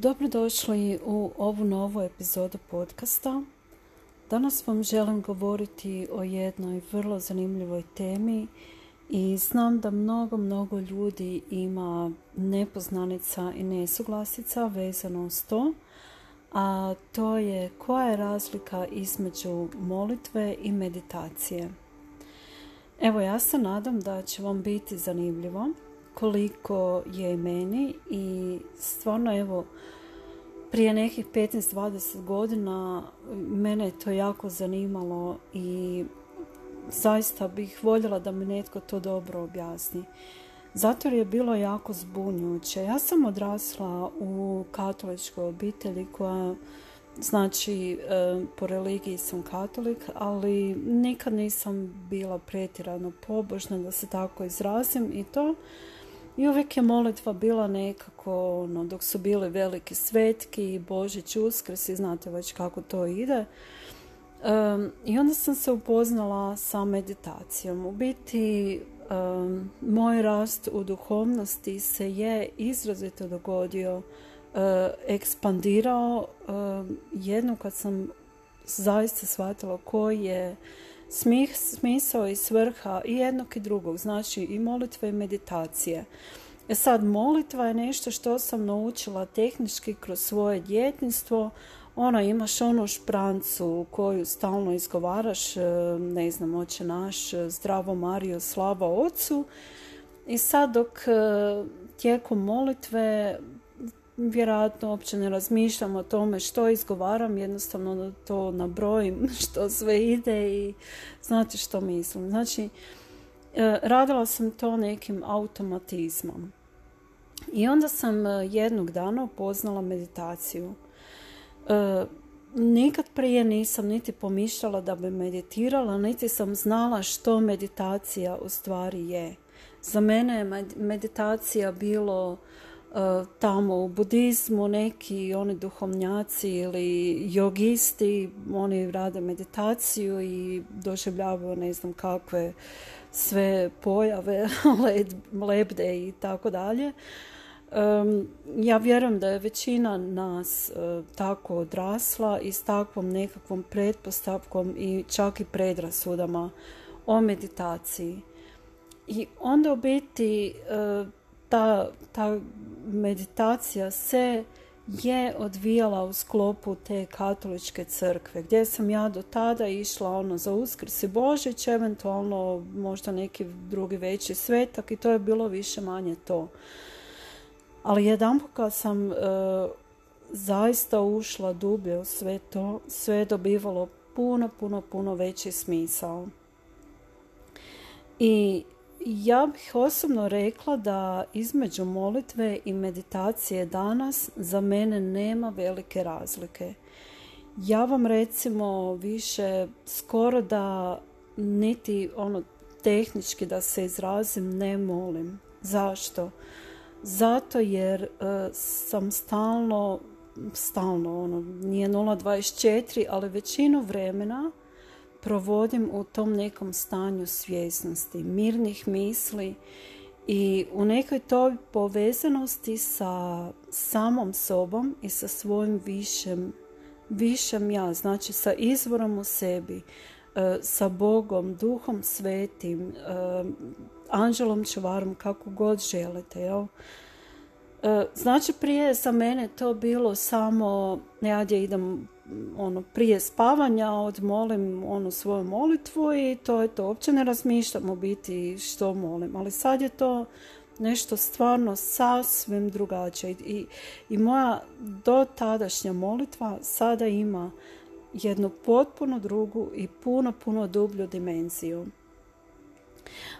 Dobrodošli u ovu novu epizodu podcasta. Danas vam želim govoriti o jednoj vrlo zanimljivoj temi i znam da mnogo, mnogo ljudi ima nepoznanica i nesuglasica vezano s to, a to je koja je razlika između molitve i meditacije. Evo ja se nadam da će vam biti zanimljivo koliko je meni i stvarno evo prije nekih 15-20 godina mene je to jako zanimalo i zaista bih voljela da mi netko to dobro objasni. Zato je bilo jako zbunjujuće. Ja sam odrasla u katoličkoj obitelji koja znači e, po religiji sam katolik, ali nikad nisam bila pretjerano pobožna da se tako izrazim i to i uvijek je molitva bila nekako, ono, dok su bili veliki svetki, Božić, Uskrs i znate već kako to ide. I onda sam se upoznala sa meditacijom. U biti, moj rast u duhovnosti se je izrazito dogodio, uh, ekspandirao jednu kad sam zaista shvatila koji je smih, smisao i svrha i jednog i drugog, znači i molitve i meditacije. E sad, molitva je nešto što sam naučila tehnički kroz svoje djetinstvo. Ona imaš onu šprancu koju stalno izgovaraš, e, ne znam, oče naš, zdravo Mario, slava ocu. I sad dok e, tijekom molitve vjerojatno uopće ne razmišljam o tome što izgovaram, jednostavno to nabrojim što sve ide i znate što mislim. Znači, e, radila sam to nekim automatizmom. I onda sam e, jednog dana upoznala meditaciju. E, nikad prije nisam niti pomišljala da bi meditirala, niti sam znala što meditacija u stvari je. Za mene je meditacija bilo tamo u budizmu neki oni duhovnjaci ili jogisti oni rade meditaciju i doživljavaju ne znam kakve sve pojave lebde i tako dalje. Ja vjerujem da je većina nas e, tako odrasla i s takvom nekakvom pretpostavkom i čak i predrasudama o meditaciji. I onda u biti e, ta, ta meditacija se je odvijala u sklopu te katoličke crkve, gdje sam ja do tada išla ono za uskrs i božić, eventualno možda neki drugi veći svetak i to je bilo više manje to. Ali jedan kad sam e, zaista ušla dublje u sve to, sve je dobivalo puno, puno, puno veći smisao. I ja bih osobno rekla da između molitve i meditacije danas za mene nema velike razlike. Ja vam recimo više skoro da niti ono tehnički da se izrazim ne molim. Zašto? Zato jer e, sam stalno, stalno ono, nije 0.24, ali većinu vremena provodim u tom nekom stanju svjesnosti, mirnih misli i u nekoj toj povezanosti sa samom sobom i sa svojim višem, višem ja, znači sa izvorom u sebi, e, sa Bogom, duhom svetim, e, anđelom čuvarom, kako god želite, jel? E, znači prije za mene to bilo samo, ja idem ono, prije spavanja odmolim onu svoju molitvu i to je to. Uopće ne razmišljam u biti što molim, ali sad je to nešto stvarno sasvim drugačije i, i moja do tadašnja molitva sada ima jednu potpuno drugu i puno, puno dublju dimenziju.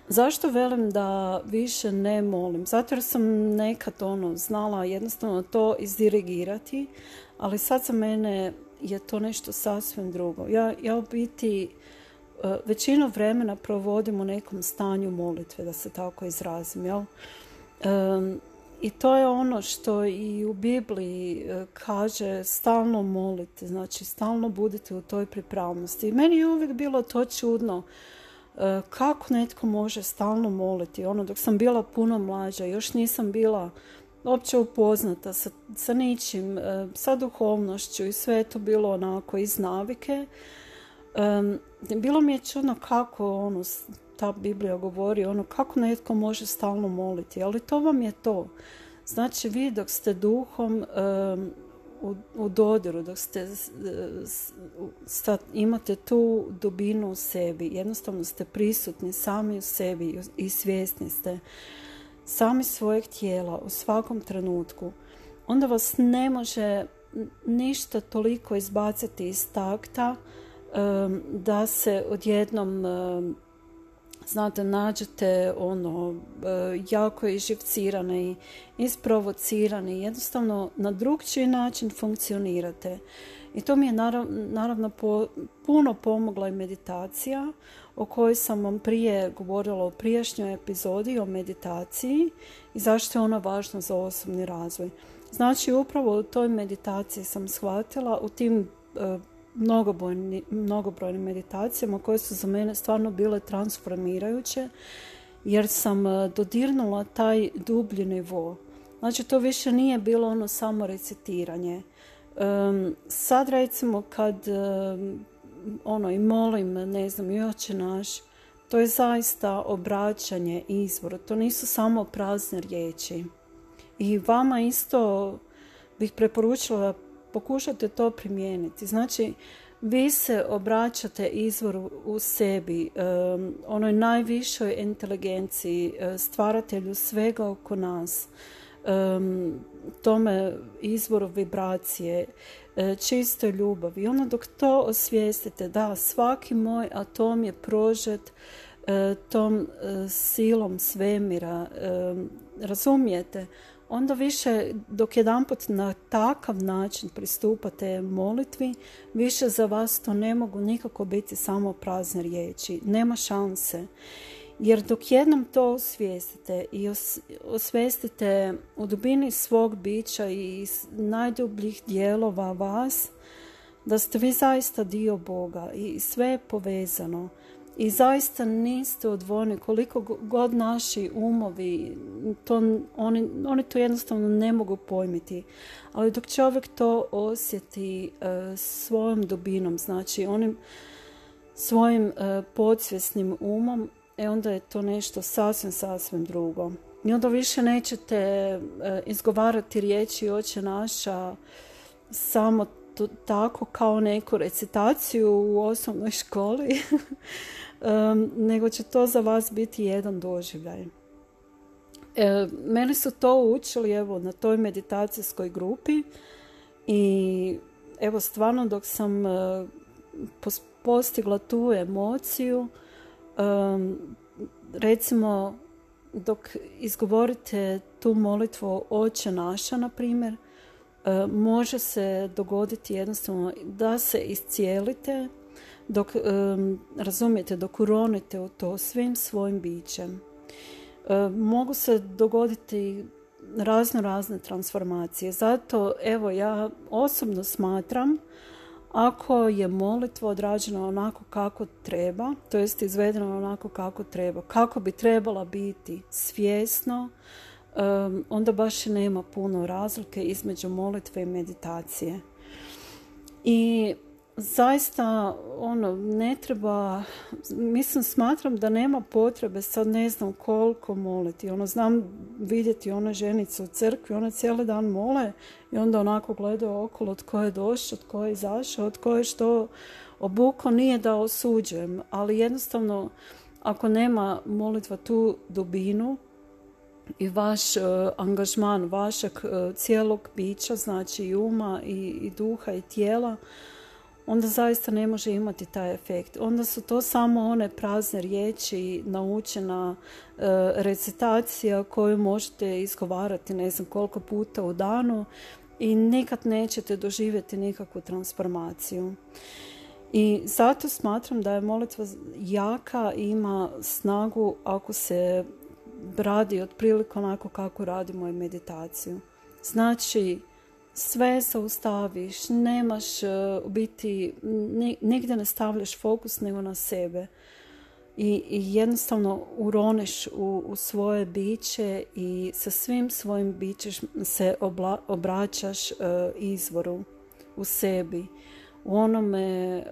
Zašto velim da više ne molim? Zato jer sam nekad ono znala jednostavno to izdirigirati, ali sad za mene je to nešto sasvim drugo. Ja, ja u biti e, većinu vremena provodim u nekom stanju molitve, da se tako izrazim. Jel? I to je ono što i u Bibliji e, kaže stalno molite, znači stalno budite u toj pripravnosti. I meni je uvijek bilo to čudno e, kako netko može stalno moliti. Ono dok sam bila puno mlađa, još nisam bila opće upoznata sa, sa ničim, sa duhovnošću i sve je to bilo onako iz navike. Bilo mi je čudno kako ono, ta Biblija govori, ono kako netko može stalno moliti, ali to vam je to. Znači vi dok ste duhom u, u dodiru, dok ste imate tu dubinu u sebi, jednostavno ste prisutni sami u sebi i svjesni ste sami svojeg tijela u svakom trenutku, onda vas ne može ništa toliko izbacati iz takta da se odjednom znate, nađete ono, e, jako živcirane i isprovocirani, jednostavno na drugčiji način funkcionirate. I to mi je naravno puno pomogla i meditacija o kojoj sam vam prije govorila u prijašnjoj epizodi o meditaciji i zašto je ona važna za osobni razvoj. Znači upravo u toj meditaciji sam shvatila u tim e, mnogobrojnim meditacijama koje su za mene stvarno bile transformirajuće jer sam e, dodirnula taj dublji nivo. Znači to više nije bilo ono samo recitiranje. sad recimo kad ono i molim, ne znam, i oče naš, to je zaista obraćanje izvoru. To nisu samo prazne riječi. I vama isto bih preporučila pokušate to primijeniti. Znači, vi se obraćate izvoru u sebi, onoj najvišoj inteligenciji, e, stvaratelju svega oko nas, tome izvoru vibracije, čistoj ljubavi. I ono dok to osvijestite, da, svaki moj atom je prožet e, tom silom svemira, razumijete? onda više dok jedanput na takav način pristupate molitvi, više za vas to ne mogu nikako biti samo prazne riječi. Nema šanse. Jer dok jednom to osvijestite i osvijestite u dubini svog bića i najdubljih dijelova vas, da ste vi zaista dio Boga i sve je povezano i zaista niste odvojeni koliko god naši umovi, to, oni, oni to jednostavno ne mogu pojmiti. Ali dok čovjek to osjeti uh, svojom dubinom, znači onim svojim uh, podsvjesnim umom, e onda je to nešto sasvim, sasvim drugo. I onda više nećete uh, izgovarati riječi oče naša samo tako kao neku recitaciju u osnovnoj školi, nego će to za vas biti jedan doživljaj. E, meni su to učili evo, na toj meditacijskoj grupi i evo stvarno dok sam e, postigla tu emociju, recimo dok izgovorite tu molitvu oče naša, na primjer, e, može se dogoditi jednostavno da se iscijelite dok razumijete, dok uronite u to svim svojim bićem. mogu se dogoditi razno razne transformacije. Zato evo ja osobno smatram ako je molitva odrađena onako kako treba, to jest izvedena onako kako treba, kako bi trebala biti svjesno, onda baš nema puno razlike između molitve i meditacije. I zaista ono ne treba mislim smatram da nema potrebe sad ne znam koliko moliti. Ono znam vidjeti one ženice u crkvi one cijeli dan mole i onda onako gledaju okolo koje je došao koje je izašao od koje što obuko nije da osuđujem ali jednostavno ako nema molitva tu dubinu i vaš uh, angažman vašeg uh, cijelog bića znači i uma i, i duha i tijela onda zaista ne može imati taj efekt. Onda su to samo one prazne riječi, naučena e, recitacija koju možete izgovarati ne znam koliko puta u danu i nikad nećete doživjeti nikakvu transformaciju. I zato smatram da je molitva jaka i ima snagu ako se radi otprilike onako kako radimo i meditaciju. Znači, sve zaustaviš, nemaš e, u biti, nigdje ne stavljaš fokus nego na sebe. i, jednostavno uroneš u, u svoje biće i sa svim svojim bićeš se obraćaš e, izvoru u sebi u onome, e,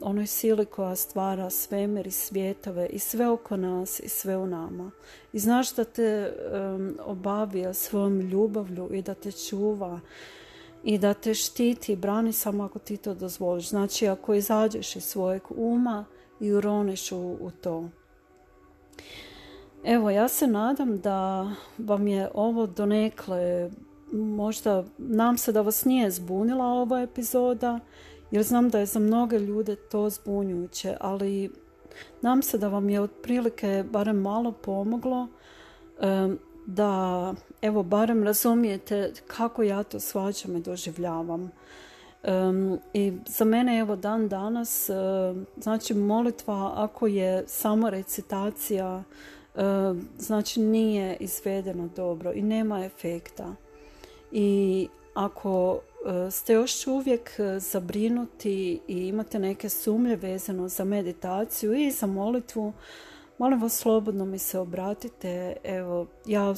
onoj sili koja stvara svemir i svjetove i sve oko nas i sve u nama. I znaš da te obavija svojom ljubavlju i da te čuva i da te štiti i brani samo ako ti to dozvoliš. Znači ako izađeš iz svojeg uma i uroniš u, u to. Evo, ja se nadam da vam je ovo donekle, možda, nam se da vas nije zbunila ova epizoda, jer znam da je za mnoge ljude to zbunjujuće, ali nam se da vam je otprilike barem malo pomoglo da evo barem razumijete kako ja to svađam i doživljavam. I za mene evo dan danas, znači molitva ako je samo recitacija, znači nije izvedena dobro i nema efekta. I ako ste još uvijek zabrinuti i imate neke sumnje vezano za meditaciju i za molitvu, molim vas slobodno mi se obratite. Evo, ja,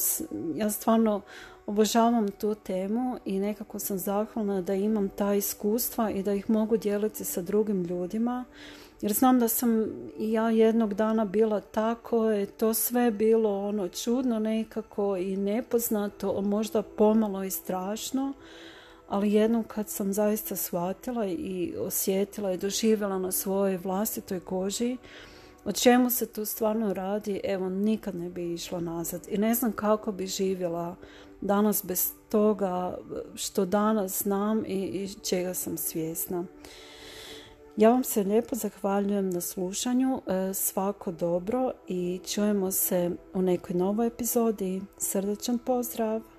ja stvarno obožavam tu temu i nekako sam zahvalna da imam ta iskustva i da ih mogu dijeliti sa drugim ljudima. Jer znam da sam i ja jednog dana bila tako, je to sve bilo ono čudno nekako i nepoznato, možda pomalo i strašno, ali jednom kad sam zaista shvatila i osjetila i doživjela na svojoj vlastitoj koži, o čemu se tu stvarno radi, evo nikad ne bi išla nazad i ne znam kako bi živjela danas bez toga što danas znam i, i čega sam svjesna. Ja vam se lijepo zahvaljujem na slušanju, e, svako dobro i čujemo se u nekoj novoj epizodi. Srdačan pozdrav!